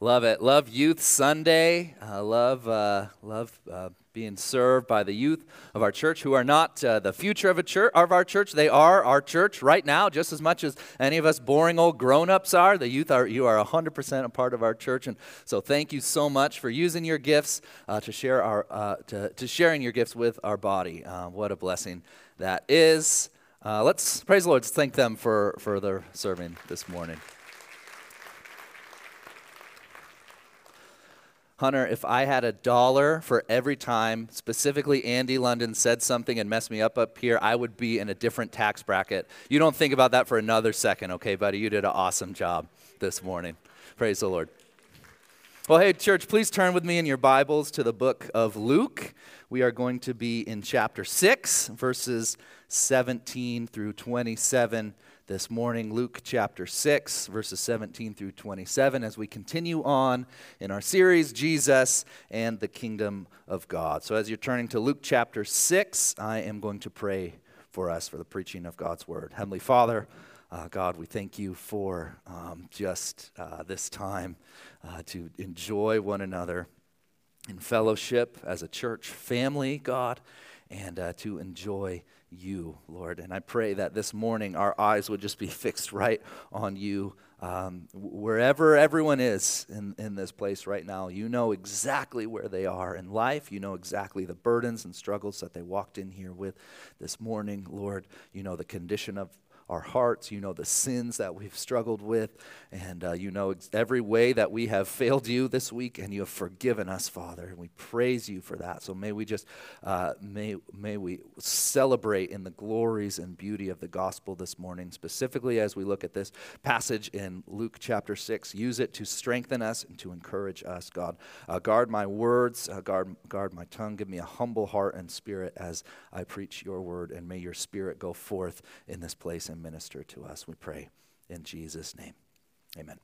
Love it. Love Youth Sunday. Uh, love uh, love uh, being served by the youth of our church, who are not uh, the future of a church of our church. They are our church right now, just as much as any of us boring old grown-ups are. The youth are you are 100% a part of our church, and so thank you so much for using your gifts uh, to share our uh, to, to sharing your gifts with our body. what a blessing that is. let's praise the Lord. Let's thank them for for their serving this morning. Hunter, if I had a dollar for every time specifically Andy London said something and messed me up up here, I would be in a different tax bracket. You don't think about that for another second, okay, buddy? You did an awesome job this morning. Praise the Lord. Well, hey, church, please turn with me in your Bibles to the book of Luke. We are going to be in chapter 6, verses 17 through 27 this morning, Luke chapter 6, verses 17 through 27, as we continue on in our series, Jesus and the Kingdom of God. So, as you're turning to Luke chapter 6, I am going to pray for us for the preaching of God's word. Heavenly Father, uh, God, we thank you for um, just uh, this time uh, to enjoy one another in fellowship as a church family, God, and uh, to enjoy you, Lord. And I pray that this morning our eyes would just be fixed right on you. Um, wherever everyone is in, in this place right now, you know exactly where they are in life. You know exactly the burdens and struggles that they walked in here with this morning, Lord. You know the condition of our hearts. You know the sins that we've struggled with. And uh, you know every way that we have failed you this week, and you have forgiven us, Father. And we praise you for that. So may we just, uh, may, may we celebrate in the glories and beauty of the gospel this morning, specifically as we look at this passage in Luke chapter 6. Use it to strengthen us and to encourage us, God. Uh, guard my words, uh, guard, guard my tongue. Give me a humble heart and spirit as I preach your word. And may your spirit go forth in this place minister to us. We pray in Jesus' name. Amen.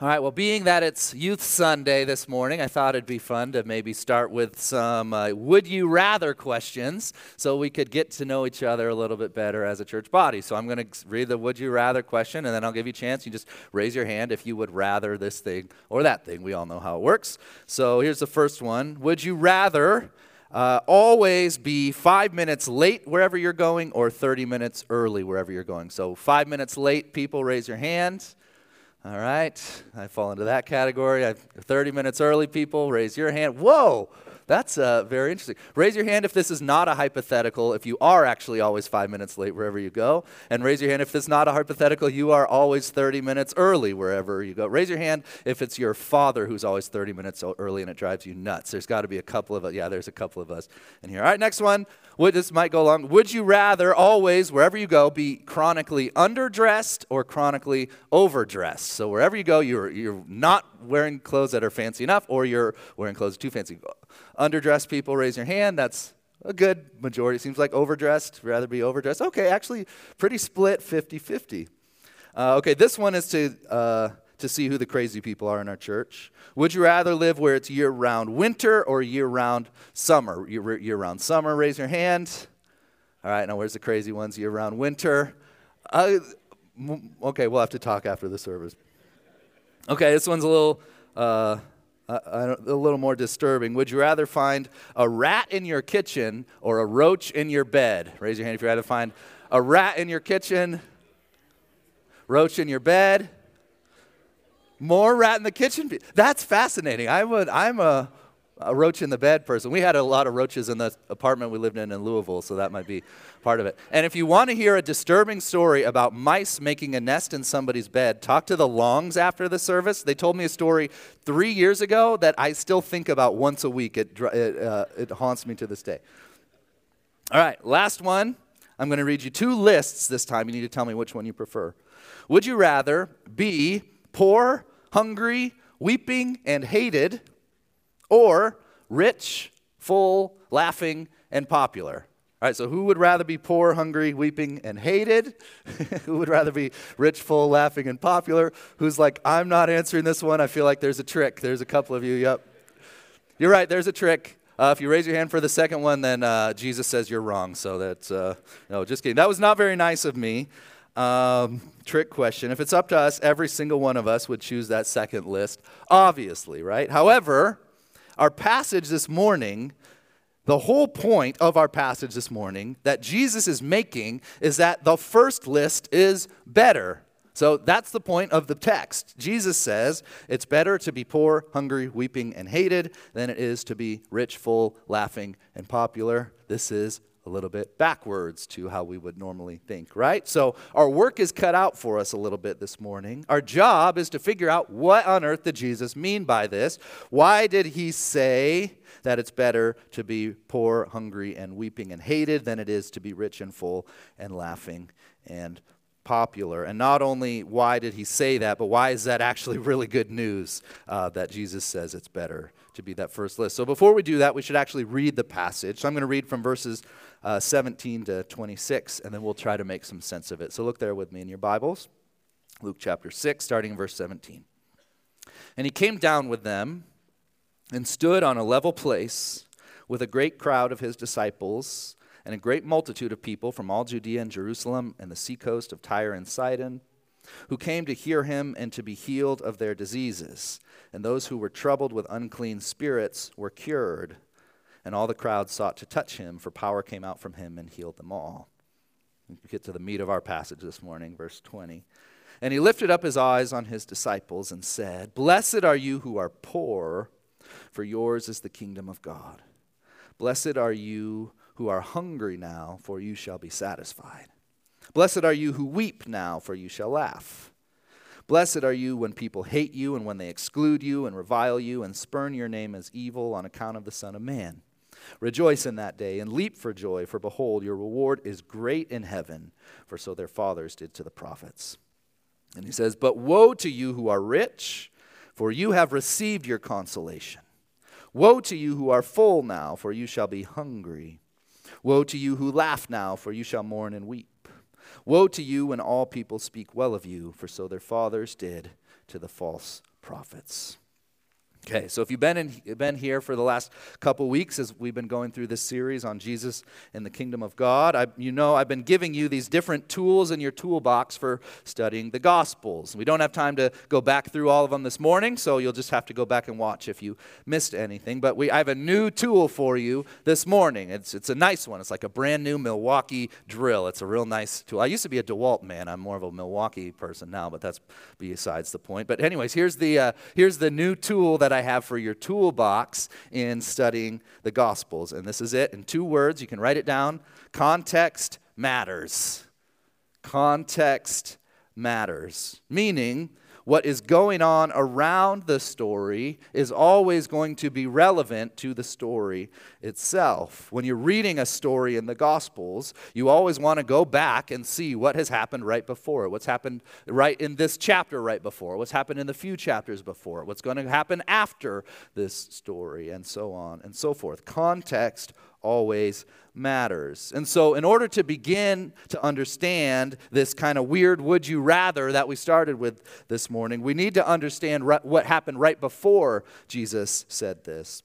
All right, well, being that it's Youth Sunday this morning, I thought it'd be fun to maybe start with some uh, would you rather questions so we could get to know each other a little bit better as a church body. So I'm going to read the would you rather question, and then I'll give you a chance. You just raise your hand if you would rather this thing or that thing. We all know how it works. So here's the first one Would you rather uh, always be five minutes late wherever you're going or 30 minutes early wherever you're going. So, five minutes late, people, raise your hand. All right, I fall into that category. I, 30 minutes early, people, raise your hand. Whoa, that's uh, very interesting. Raise your hand if this is not a hypothetical, if you are actually always five minutes late wherever you go. And raise your hand if this is not a hypothetical, you are always 30 minutes early wherever you go. Raise your hand if it's your father who's always 30 minutes early and it drives you nuts. There's got to be a couple of us. Yeah, there's a couple of us in here. All right, next one. Would, this might go along. Would you rather always, wherever you go, be chronically underdressed or chronically overdressed? So wherever you go, you're, you're not wearing clothes that are fancy enough or you're wearing clothes too fancy. Underdressed people, raise your hand. That's a good majority. Seems like overdressed, rather be overdressed. Okay, actually, pretty split 50 50. Uh, okay, this one is to, uh, to see who the crazy people are in our church. Would you rather live where it's year round winter or year round summer? Year round summer, raise your hand. All right, now where's the crazy ones? Year round winter. Uh, okay, we'll have to talk after the service. Okay, this one's a little. Uh, uh, a little more disturbing. Would you rather find a rat in your kitchen or a roach in your bed? Raise your hand if you'd rather find a rat in your kitchen, roach in your bed, more rat in the kitchen. That's fascinating. I would. I'm a a roach in the bed person. We had a lot of roaches in the apartment we lived in in Louisville, so that might be part of it. And if you want to hear a disturbing story about mice making a nest in somebody's bed, talk to the Longs after the service. They told me a story three years ago that I still think about once a week. It, it, uh, it haunts me to this day. All right, last one. I'm going to read you two lists this time. You need to tell me which one you prefer. Would you rather be poor, hungry, weeping, and hated? Or rich, full, laughing, and popular. All right, so who would rather be poor, hungry, weeping, and hated? who would rather be rich, full, laughing, and popular? Who's like, I'm not answering this one. I feel like there's a trick. There's a couple of you. Yep. You're right, there's a trick. Uh, if you raise your hand for the second one, then uh, Jesus says you're wrong. So that's, uh, no, just kidding. That was not very nice of me. Um, trick question. If it's up to us, every single one of us would choose that second list, obviously, right? However, our passage this morning, the whole point of our passage this morning that Jesus is making is that the first list is better. So that's the point of the text. Jesus says it's better to be poor, hungry, weeping, and hated than it is to be rich, full, laughing, and popular. This is a little bit backwards to how we would normally think, right? So our work is cut out for us a little bit this morning. Our job is to figure out what on earth did Jesus mean by this? Why did he say that it's better to be poor, hungry, and weeping and hated than it is to be rich and full and laughing and popular. And not only why did he say that, but why is that actually really good news uh, that Jesus says it's better to be that first list? So before we do that, we should actually read the passage. So I'm going to read from verses uh, 17 to 26, and then we'll try to make some sense of it. So look there with me in your Bibles. Luke chapter 6, starting in verse 17. And he came down with them and stood on a level place with a great crowd of his disciples and a great multitude of people from all Judea and Jerusalem and the seacoast of Tyre and Sidon, who came to hear him and to be healed of their diseases. And those who were troubled with unclean spirits were cured. And all the crowd sought to touch him, for power came out from him and healed them all. We get to the meat of our passage this morning, verse 20. And he lifted up his eyes on his disciples and said, Blessed are you who are poor, for yours is the kingdom of God. Blessed are you who are hungry now, for you shall be satisfied. Blessed are you who weep now, for you shall laugh. Blessed are you when people hate you and when they exclude you and revile you and spurn your name as evil on account of the Son of Man. Rejoice in that day and leap for joy, for behold, your reward is great in heaven, for so their fathers did to the prophets. And he says, But woe to you who are rich, for you have received your consolation. Woe to you who are full now, for you shall be hungry. Woe to you who laugh now, for you shall mourn and weep. Woe to you when all people speak well of you, for so their fathers did to the false prophets. Okay, so if you've been, in, been here for the last couple weeks as we've been going through this series on Jesus and the kingdom of God, I, you know I've been giving you these different tools in your toolbox for studying the Gospels. We don't have time to go back through all of them this morning, so you'll just have to go back and watch if you missed anything. But we, I have a new tool for you this morning. It's, it's a nice one. It's like a brand new Milwaukee drill. It's a real nice tool. I used to be a DeWalt man. I'm more of a Milwaukee person now, but that's besides the point. But anyways, here's the, uh, here's the new tool that I have for your toolbox in studying the Gospels. And this is it in two words. You can write it down. Context matters. Context matters. Meaning, what is going on around the story is always going to be relevant to the story itself. When you're reading a story in the Gospels, you always want to go back and see what has happened right before, what's happened right in this chapter right before, what's happened in the few chapters before, what's going to happen after this story, and so on and so forth. Context always matters. And so, in order to begin to understand this kind of weird would you rather that we started with this morning, we need to understand what happened right before Jesus said this.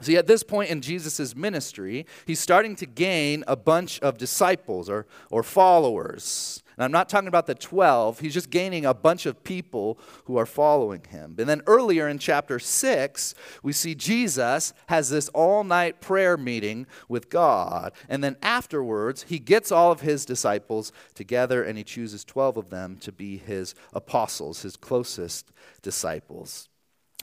See, at this point in Jesus' ministry, he's starting to gain a bunch of disciples or, or followers. And I'm not talking about the 12, he's just gaining a bunch of people who are following him. And then earlier in chapter 6, we see Jesus has this all night prayer meeting with God. And then afterwards, he gets all of his disciples together and he chooses 12 of them to be his apostles, his closest disciples.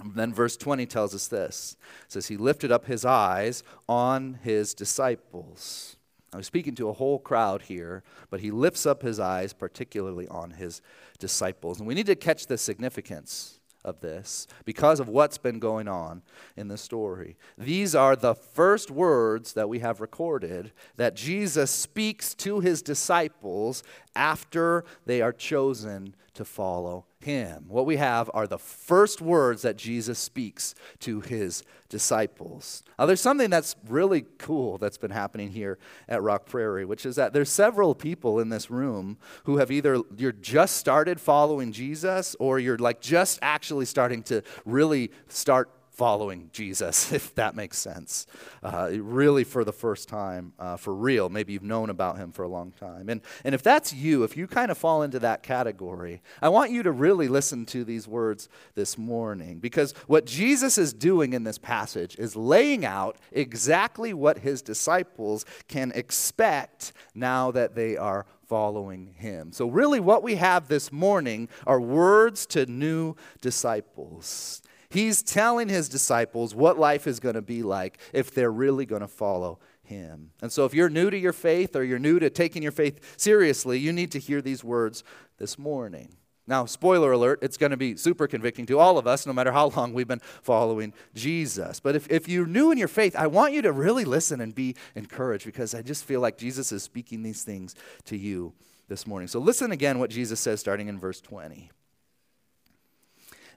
Then verse 20 tells us this it says, He lifted up his eyes on his disciples. I was speaking to a whole crowd here, but he lifts up his eyes particularly on his disciples. And we need to catch the significance of this because of what's been going on in the story. These are the first words that we have recorded that Jesus speaks to his disciples after they are chosen to follow him. What we have are the first words that Jesus speaks to his disciples. Now, there's something that's really cool that's been happening here at Rock Prairie, which is that there's several people in this room who have either you're just started following Jesus or you're like just actually starting to really start following Jesus, if that makes sense. Uh, really, for the first time, uh, for real. Maybe you've known about him for a long time. And, and if that's you, if you kind of fall into that category, I want you to really listen to these words this morning because what Jesus is doing in this passage is laying out exactly what his disciples can expect now that they are following him. So, really, what we have this morning are words to new disciples. He's telling his disciples what life is going to be like if they're really going to follow him. And so, if you're new to your faith or you're new to taking your faith seriously, you need to hear these words this morning. Now, spoiler alert, it's going to be super convicting to all of us, no matter how long we've been following Jesus. But if, if you're new in your faith, I want you to really listen and be encouraged because I just feel like Jesus is speaking these things to you this morning. So listen again what Jesus says starting in verse 20.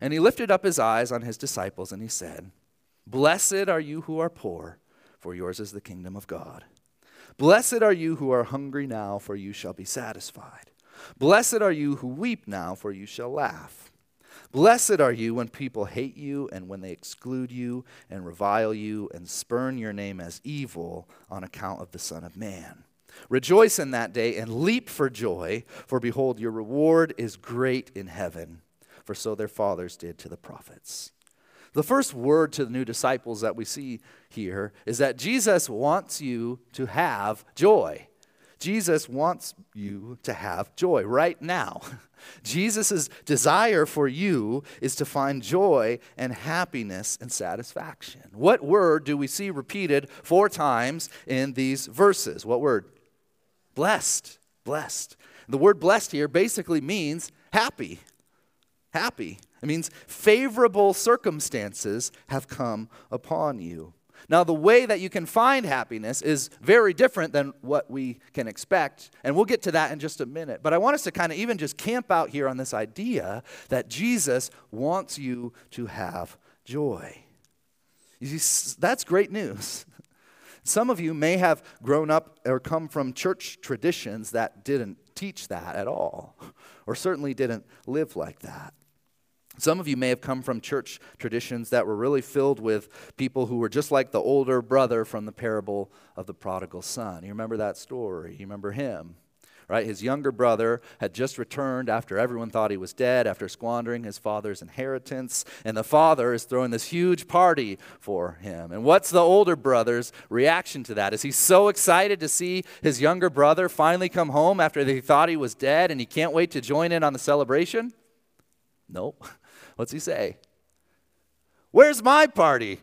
And he lifted up his eyes on his disciples and he said, Blessed are you who are poor, for yours is the kingdom of God. Blessed are you who are hungry now, for you shall be satisfied. Blessed are you who weep now, for you shall laugh. Blessed are you when people hate you and when they exclude you and revile you and spurn your name as evil on account of the Son of Man. Rejoice in that day and leap for joy, for behold, your reward is great in heaven, for so their fathers did to the prophets. The first word to the new disciples that we see here is that Jesus wants you to have joy. Jesus wants you to have joy right now. Jesus' desire for you is to find joy and happiness and satisfaction. What word do we see repeated four times in these verses? What word? Blessed. Blessed. The word blessed here basically means happy. Happy. It means favorable circumstances have come upon you. Now, the way that you can find happiness is very different than what we can expect, and we'll get to that in just a minute. But I want us to kind of even just camp out here on this idea that Jesus wants you to have joy. You see, that's great news. Some of you may have grown up or come from church traditions that didn't teach that at all, or certainly didn't live like that. Some of you may have come from church traditions that were really filled with people who were just like the older brother from the parable of the prodigal son. You remember that story? You remember him? Right? His younger brother had just returned after everyone thought he was dead, after squandering his father's inheritance. And the father is throwing this huge party for him. And what's the older brother's reaction to that? Is he so excited to see his younger brother finally come home after they thought he was dead and he can't wait to join in on the celebration? Nope. What's he say? Where's my party?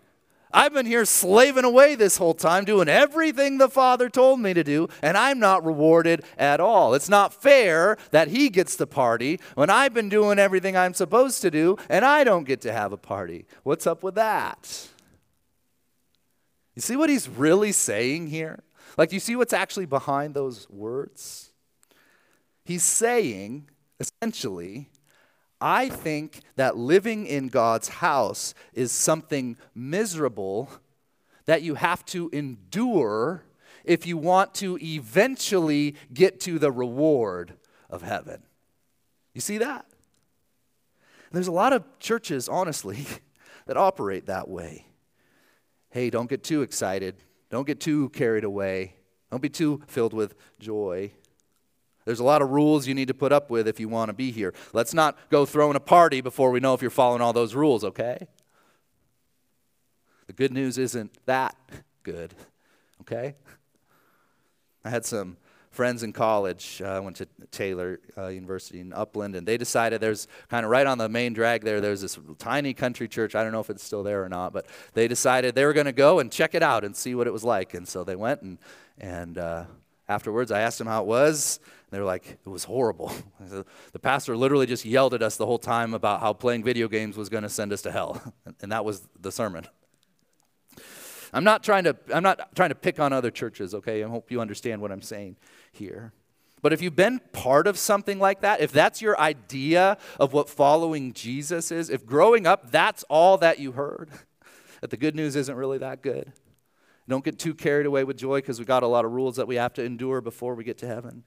I've been here slaving away this whole time, doing everything the Father told me to do, and I'm not rewarded at all. It's not fair that he gets the party when I've been doing everything I'm supposed to do, and I don't get to have a party. What's up with that? You see what he's really saying here? Like, you see what's actually behind those words? He's saying, essentially, I think that living in God's house is something miserable that you have to endure if you want to eventually get to the reward of heaven. You see that? There's a lot of churches, honestly, that operate that way. Hey, don't get too excited. Don't get too carried away. Don't be too filled with joy. There's a lot of rules you need to put up with if you want to be here. Let's not go throwing a party before we know if you're following all those rules, okay? The good news isn't that good, okay? I had some friends in college. Uh, I went to Taylor uh, University in Upland, and they decided there's kind of right on the main drag there, there's this tiny country church. I don't know if it's still there or not, but they decided they were going to go and check it out and see what it was like. And so they went, and, and uh, afterwards I asked them how it was. They were like, it was horrible. the pastor literally just yelled at us the whole time about how playing video games was going to send us to hell. and that was the sermon. I'm not trying to I'm not trying to pick on other churches, okay? I hope you understand what I'm saying here. But if you've been part of something like that, if that's your idea of what following Jesus is, if growing up that's all that you heard, that the good news isn't really that good. Don't get too carried away with joy because we got a lot of rules that we have to endure before we get to heaven.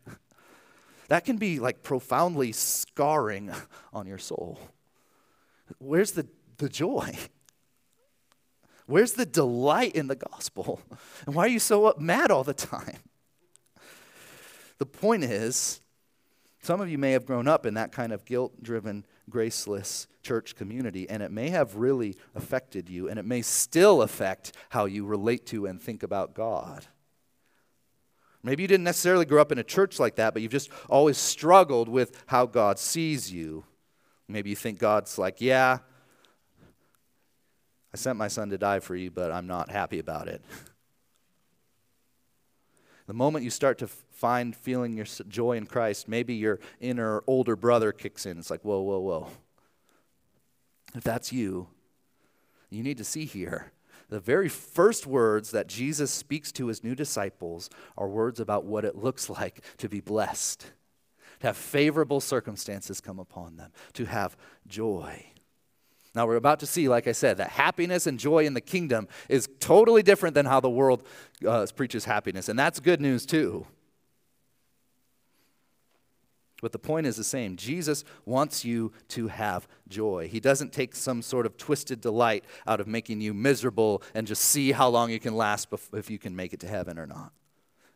That can be like profoundly scarring on your soul. Where's the, the joy? Where's the delight in the gospel? And why are you so mad all the time? The point is, some of you may have grown up in that kind of guilt driven, graceless church community, and it may have really affected you, and it may still affect how you relate to and think about God. Maybe you didn't necessarily grow up in a church like that, but you've just always struggled with how God sees you. Maybe you think God's like, yeah, I sent my son to die for you, but I'm not happy about it. the moment you start to find feeling your joy in Christ, maybe your inner older brother kicks in. It's like, whoa, whoa, whoa. If that's you, you need to see here the very first words that Jesus speaks to his new disciples are words about what it looks like to be blessed, to have favorable circumstances come upon them, to have joy. Now, we're about to see, like I said, that happiness and joy in the kingdom is totally different than how the world uh, preaches happiness. And that's good news, too. But the point is the same. Jesus wants you to have joy. He doesn't take some sort of twisted delight out of making you miserable and just see how long you can last if you can make it to heaven or not.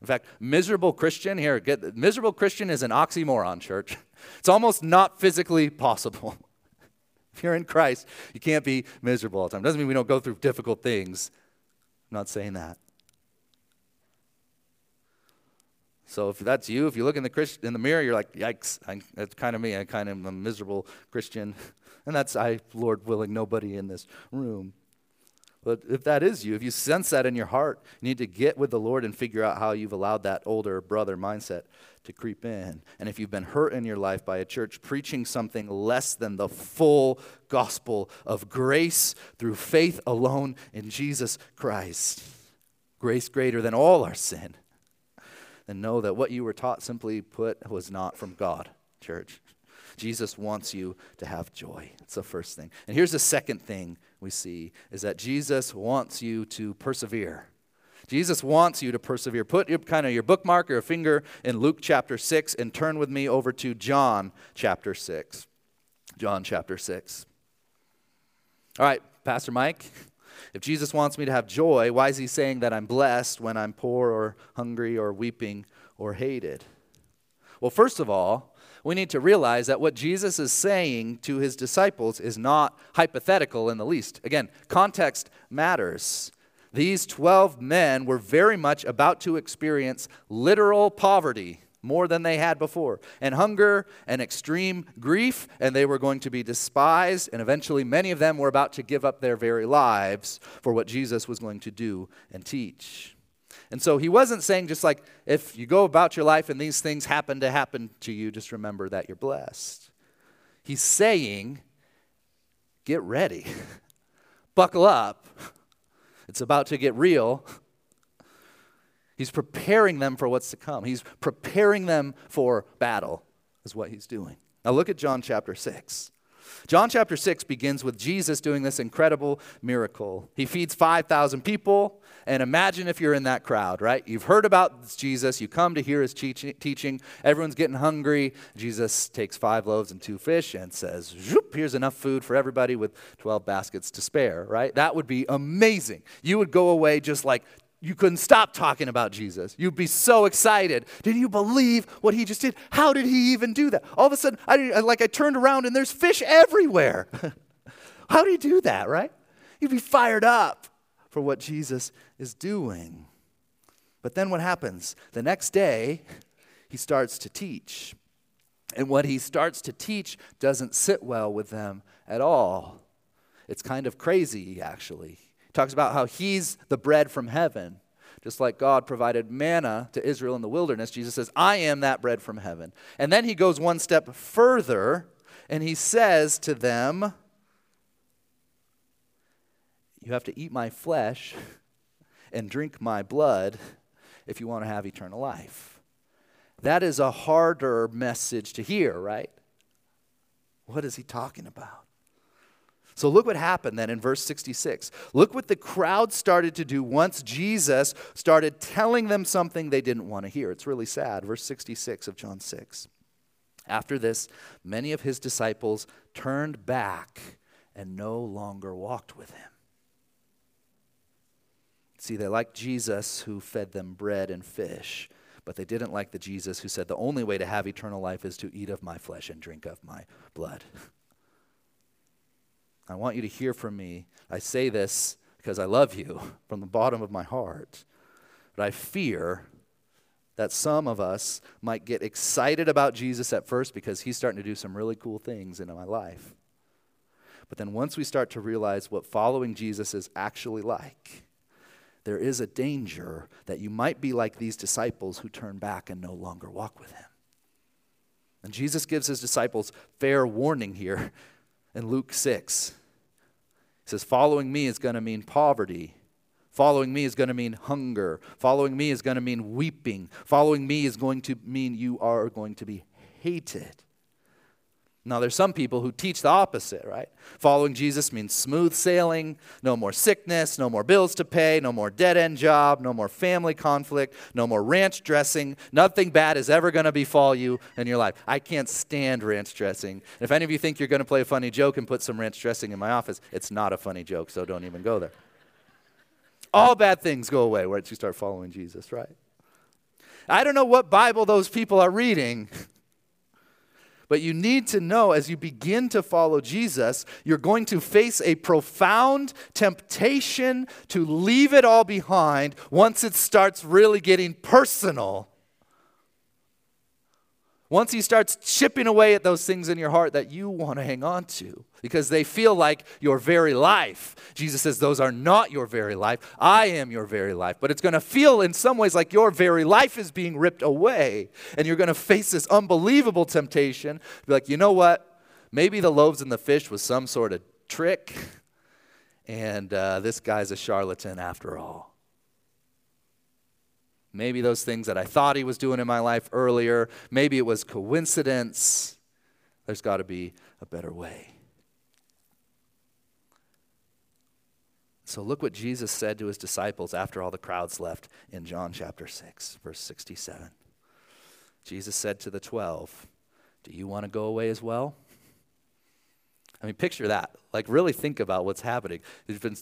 In fact, miserable Christian, here, get miserable Christian is an oxymoron, church. It's almost not physically possible. If you're in Christ, you can't be miserable all the time. Doesn't mean we don't go through difficult things. I'm not saying that. So if that's you, if you look in the Christ, in the mirror, you're like, yikes, I, that's kind of me. I kind of am a miserable Christian. And that's I, Lord willing, nobody in this room. But if that is you, if you sense that in your heart, you need to get with the Lord and figure out how you've allowed that older brother mindset to creep in. And if you've been hurt in your life by a church preaching something less than the full gospel of grace through faith alone in Jesus Christ, grace greater than all our sin then know that what you were taught, simply put, was not from God, church. Jesus wants you to have joy. That's the first thing. And here's the second thing we see is that Jesus wants you to persevere. Jesus wants you to persevere. Put your, kind of your bookmark or a finger in Luke chapter 6 and turn with me over to John chapter 6. John chapter 6. All right, Pastor Mike, if Jesus wants me to have joy, why is he saying that I'm blessed when I'm poor or hungry or weeping or hated? Well, first of all, we need to realize that what Jesus is saying to his disciples is not hypothetical in the least. Again, context matters. These 12 men were very much about to experience literal poverty more than they had before, and hunger and extreme grief, and they were going to be despised, and eventually many of them were about to give up their very lives for what Jesus was going to do and teach. And so he wasn't saying just like, if you go about your life and these things happen to happen to you, just remember that you're blessed. He's saying, get ready, buckle up. It's about to get real. He's preparing them for what's to come. He's preparing them for battle, is what he's doing. Now look at John chapter 6. John chapter 6 begins with Jesus doing this incredible miracle. He feeds 5,000 people, and imagine if you're in that crowd, right? You've heard about Jesus, you come to hear his teaching, everyone's getting hungry. Jesus takes five loaves and two fish and says, Here's enough food for everybody with 12 baskets to spare, right? That would be amazing. You would go away just like you couldn't stop talking about Jesus. You'd be so excited. Did you believe what he just did? How did he even do that? All of a sudden, I, like I turned around and there's fish everywhere. How did he do that, right? You'd be fired up for what Jesus is doing. But then what happens? The next day, he starts to teach. And what he starts to teach doesn't sit well with them at all. It's kind of crazy, actually talks about how he's the bread from heaven. Just like God provided manna to Israel in the wilderness, Jesus says, I am that bread from heaven. And then he goes one step further and he says to them, You have to eat my flesh and drink my blood if you want to have eternal life. That is a harder message to hear, right? What is he talking about? So look what happened then in verse 66. Look what the crowd started to do once Jesus started telling them something they didn't want to hear. It's really sad. Verse 66 of John 6. After this, many of his disciples turned back and no longer walked with him. See, they liked Jesus who fed them bread and fish, but they didn't like the Jesus who said, The only way to have eternal life is to eat of my flesh and drink of my blood. I want you to hear from me. I say this because I love you from the bottom of my heart. But I fear that some of us might get excited about Jesus at first because he's starting to do some really cool things in my life. But then once we start to realize what following Jesus is actually like, there is a danger that you might be like these disciples who turn back and no longer walk with him. And Jesus gives his disciples fair warning here in Luke 6. Says, Following me is going to mean poverty. Following me is going to mean hunger. Following me is going to mean weeping. Following me is going to mean you are going to be hated. Now, there's some people who teach the opposite, right? Following Jesus means smooth sailing, no more sickness, no more bills to pay, no more dead end job, no more family conflict, no more ranch dressing. Nothing bad is ever going to befall you in your life. I can't stand ranch dressing. If any of you think you're going to play a funny joke and put some ranch dressing in my office, it's not a funny joke, so don't even go there. All bad things go away once you start following Jesus, right? I don't know what Bible those people are reading. But you need to know as you begin to follow Jesus, you're going to face a profound temptation to leave it all behind once it starts really getting personal once he starts chipping away at those things in your heart that you want to hang on to because they feel like your very life. Jesus says, Those are not your very life. I am your very life. But it's going to feel in some ways like your very life is being ripped away. And you're going to face this unbelievable temptation be like, You know what? Maybe the loaves and the fish was some sort of trick. And uh, this guy's a charlatan after all. Maybe those things that I thought he was doing in my life earlier, maybe it was coincidence. There's got to be a better way. So look what Jesus said to his disciples after all the crowds left in John chapter 6, verse 67. Jesus said to the 12, Do you want to go away as well? I mean, picture that. Like, really think about what's happening. There's been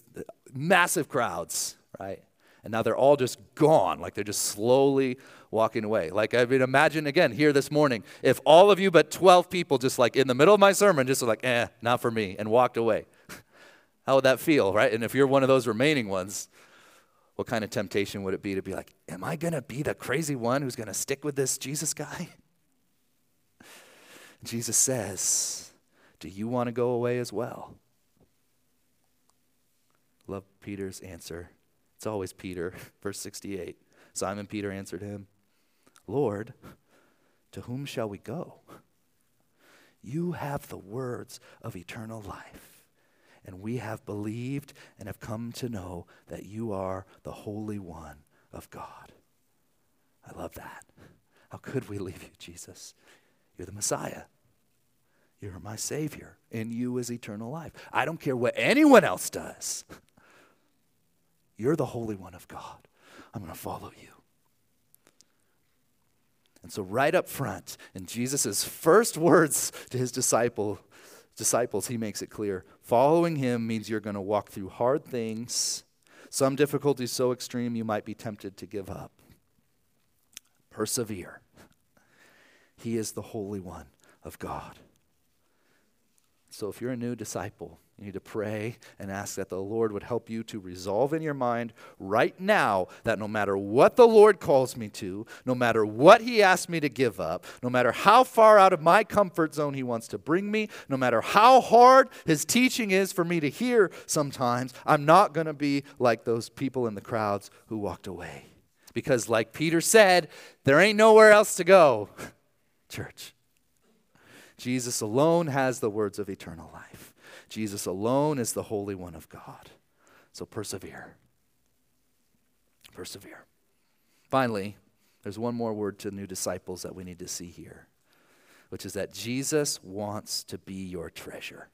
massive crowds, right? And now they're all just gone like they're just slowly walking away. Like i mean imagine again here this morning if all of you but 12 people just like in the middle of my sermon just were like eh not for me and walked away. How would that feel right? And if you're one of those remaining ones what kind of temptation would it be to be like am i going to be the crazy one who's going to stick with this jesus guy? Jesus says do you want to go away as well? Love peter's answer it's always Peter, verse 68. Simon Peter answered him, Lord, to whom shall we go? You have the words of eternal life, and we have believed and have come to know that you are the Holy One of God. I love that. How could we leave you, Jesus? You're the Messiah. You're my Savior. In you is eternal life. I don't care what anyone else does. You're the Holy One of God. I'm going to follow you. And so, right up front, in Jesus' first words to his disciple, disciples, he makes it clear following him means you're going to walk through hard things, some difficulties so extreme you might be tempted to give up. Persevere. He is the Holy One of God. So, if you're a new disciple, you need to pray and ask that the Lord would help you to resolve in your mind right now that no matter what the Lord calls me to, no matter what He asks me to give up, no matter how far out of my comfort zone He wants to bring me, no matter how hard His teaching is for me to hear sometimes, I'm not going to be like those people in the crowds who walked away. Because, like Peter said, there ain't nowhere else to go, church. Jesus alone has the words of eternal life. Jesus alone is the Holy One of God. So persevere. Persevere. Finally, there's one more word to new disciples that we need to see here, which is that Jesus wants to be your treasure.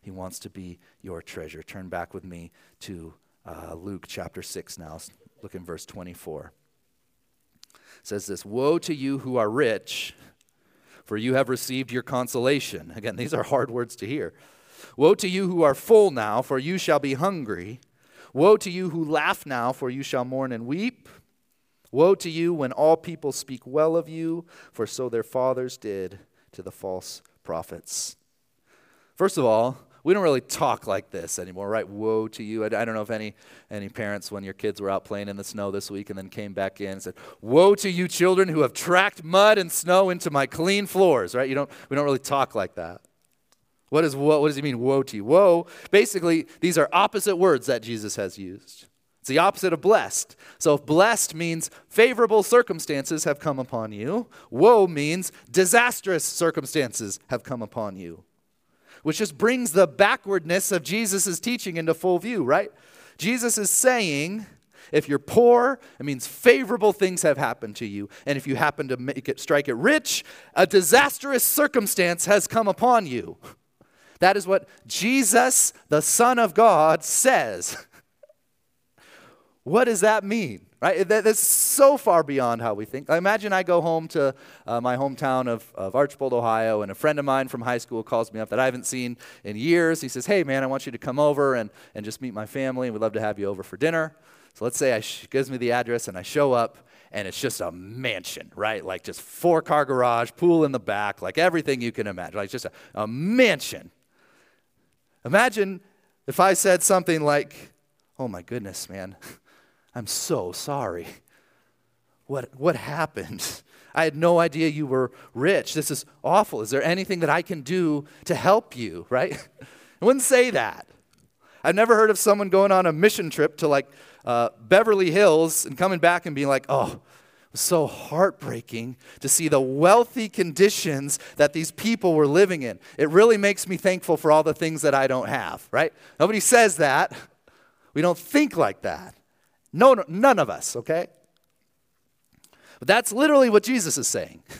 He wants to be your treasure. Turn back with me to uh, Luke chapter 6 now. Look in verse 24. It says this Woe to you who are rich, for you have received your consolation. Again, these are hard words to hear. Woe to you who are full now, for you shall be hungry. Woe to you who laugh now, for you shall mourn and weep. Woe to you when all people speak well of you, for so their fathers did to the false prophets. First of all, we don't really talk like this anymore, right? Woe to you. I, I, don't know if any, any parents, when your kids were out playing in the snow this week and then came back in and said, Woe to you, children who have tracked mud and snow into my clean floors, right? You don't, we don't really talk like that. What, is, what, what does he mean, woe to you? Woe, basically, these are opposite words that Jesus has used. It's the opposite of blessed. So if blessed means favorable circumstances have come upon you, woe means disastrous circumstances have come upon you. Which just brings the backwardness of Jesus' teaching into full view, right? Jesus is saying, if you're poor, it means favorable things have happened to you. And if you happen to make it, strike it rich, a disastrous circumstance has come upon you. That is what Jesus, the Son of God, says. what does that mean? Right? That's so far beyond how we think. Imagine I go home to uh, my hometown of, of Archbold, Ohio, and a friend of mine from high school calls me up that I haven't seen in years. He says, Hey, man, I want you to come over and, and just meet my family. We'd love to have you over for dinner. So let's say he gives me the address and I show up and it's just a mansion, right? Like just four car garage, pool in the back, like everything you can imagine. Like just a, a mansion. Imagine if I said something like, Oh my goodness, man, I'm so sorry. What, what happened? I had no idea you were rich. This is awful. Is there anything that I can do to help you, right? I wouldn't say that. I've never heard of someone going on a mission trip to like uh, Beverly Hills and coming back and being like, oh, it was so heartbreaking to see the wealthy conditions that these people were living in. It really makes me thankful for all the things that I don't have, right? Nobody says that. We don't think like that. No, no none of us, okay? But that's literally what Jesus is saying.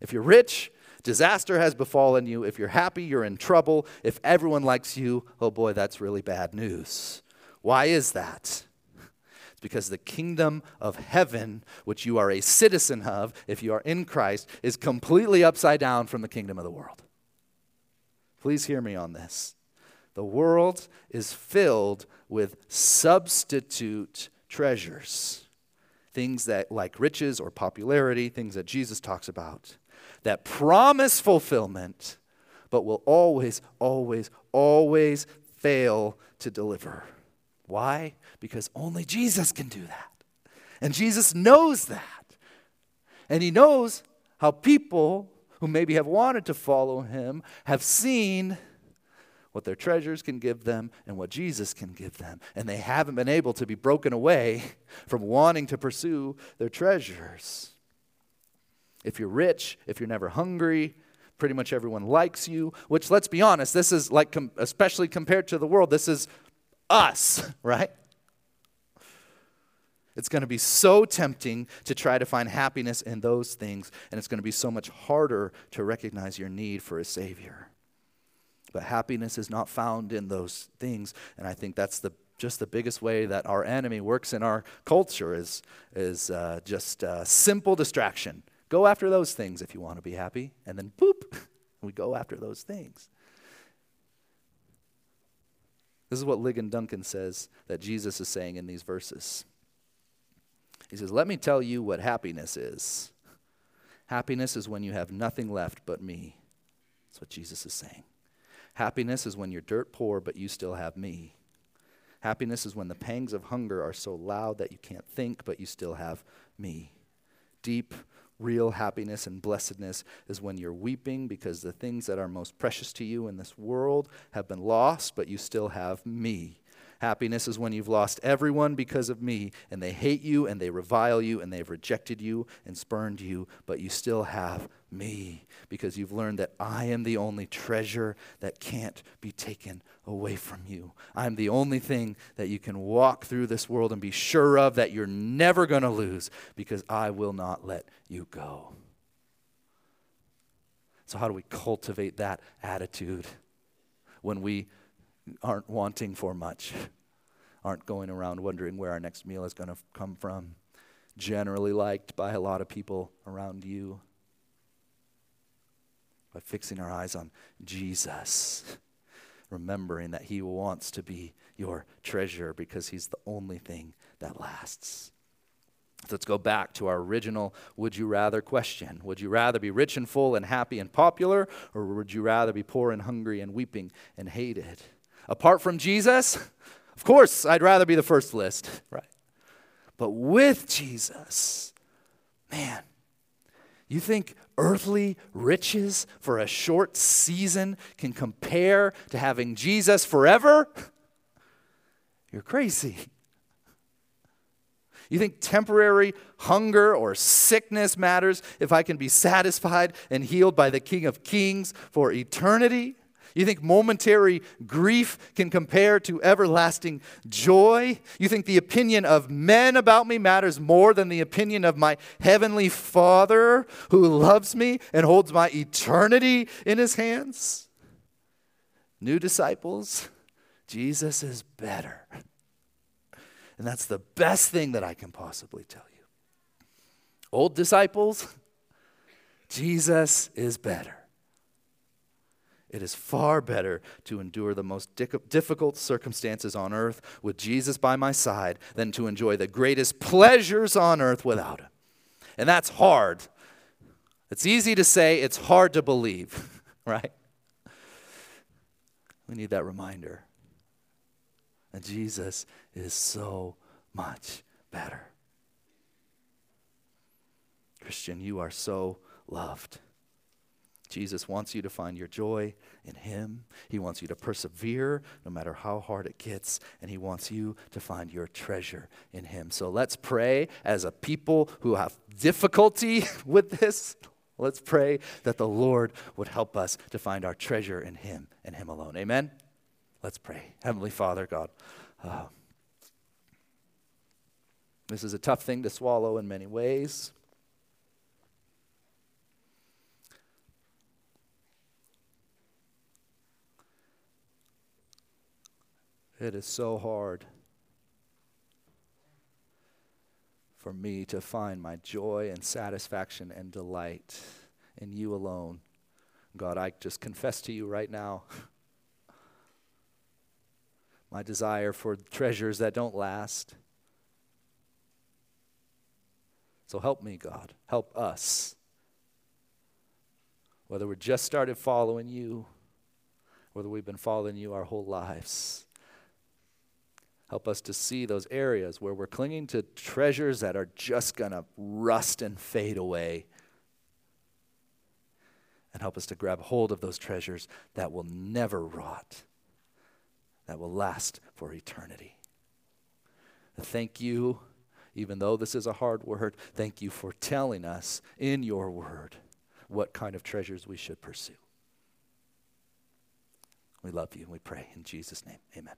If you're rich, disaster has befallen you. If you're happy, you're in trouble. If everyone likes you, oh boy, that's really bad news. Why is that? It's because the kingdom of heaven, which you are a citizen of, if you are in Christ, is completely upside down from the kingdom of the world. Please hear me on this. The world is filled with substitute treasures. Things that, like riches or popularity, things that Jesus talks about, that promise fulfillment, but will always, always, always fail to deliver. Why? Because only Jesus can do that. And Jesus knows that. And he knows how people who maybe have wanted to follow him have seen what their treasures can give them and what Jesus can give them. And they haven't been able to be broken away from wanting to pursue their treasures. If you're rich, if you're never hungry, pretty much everyone likes you, which let's be honest, this is like, especially compared to the world, this is us, right? It's going to be so tempting to try to find happiness in those things, and it's going to be so much harder to recognize your need for a Savior. But happiness is not found in those things, and I think that's the just the biggest way that our enemy works in our culture is, is uh, just uh, simple distraction. Go after those things if you want to be happy, and then boop, we go after those things. This is what Ligon Duncan says that Jesus is saying in these verses. He says, Let me tell you what happiness is. Happiness is when you have nothing left but me. That's what Jesus is saying. Happiness is when you're dirt poor, but you still have me. Happiness is when the pangs of hunger are so loud that you can't think, but you still have me. Deep, real happiness and blessedness is when you're weeping because the things that are most precious to you in this world have been lost, but you still have me. Happiness is when you've lost everyone because of me, and they hate you, and they revile you, and they've rejected you and spurned you, but you still have me because you've learned that I am the only treasure that can't be taken away from you. I'm the only thing that you can walk through this world and be sure of that you're never going to lose because I will not let you go. So, how do we cultivate that attitude when we aren't wanting for much, aren't going around wondering where our next meal is going to come from, generally liked by a lot of people around you. By fixing our eyes on Jesus, remembering that He wants to be your treasure because He's the only thing that lasts. Let's go back to our original would you rather question. Would you rather be rich and full and happy and popular, or would you rather be poor and hungry and weeping and hated? Apart from Jesus, of course, I'd rather be the first list, right? But with Jesus, man, you think earthly riches for a short season can compare to having Jesus forever? You're crazy. You think temporary hunger or sickness matters if I can be satisfied and healed by the King of Kings for eternity? You think momentary grief can compare to everlasting joy? You think the opinion of men about me matters more than the opinion of my heavenly Father who loves me and holds my eternity in his hands? New disciples, Jesus is better. And that's the best thing that I can possibly tell you. Old disciples, Jesus is better. It is far better to endure the most difficult circumstances on earth with Jesus by my side than to enjoy the greatest pleasures on earth without him. And that's hard. It's easy to say, it's hard to believe, right? We need that reminder. And Jesus is so much better. Christian, you are so loved. Jesus wants you to find your joy in Him. He wants you to persevere no matter how hard it gets, and He wants you to find your treasure in Him. So let's pray as a people who have difficulty with this. Let's pray that the Lord would help us to find our treasure in Him and Him alone. Amen? Let's pray. Heavenly Father, God, uh, this is a tough thing to swallow in many ways. It is so hard for me to find my joy and satisfaction and delight in you alone. God, I just confess to you right now. my desire for treasures that don't last. So help me, God. Help us. Whether we're just started following you, whether we've been following you our whole lives. Help us to see those areas where we're clinging to treasures that are just going to rust and fade away. And help us to grab hold of those treasures that will never rot that will last for eternity. Thank you, even though this is a hard word, thank you for telling us in your word what kind of treasures we should pursue. We love you and we pray in Jesus' name. Amen.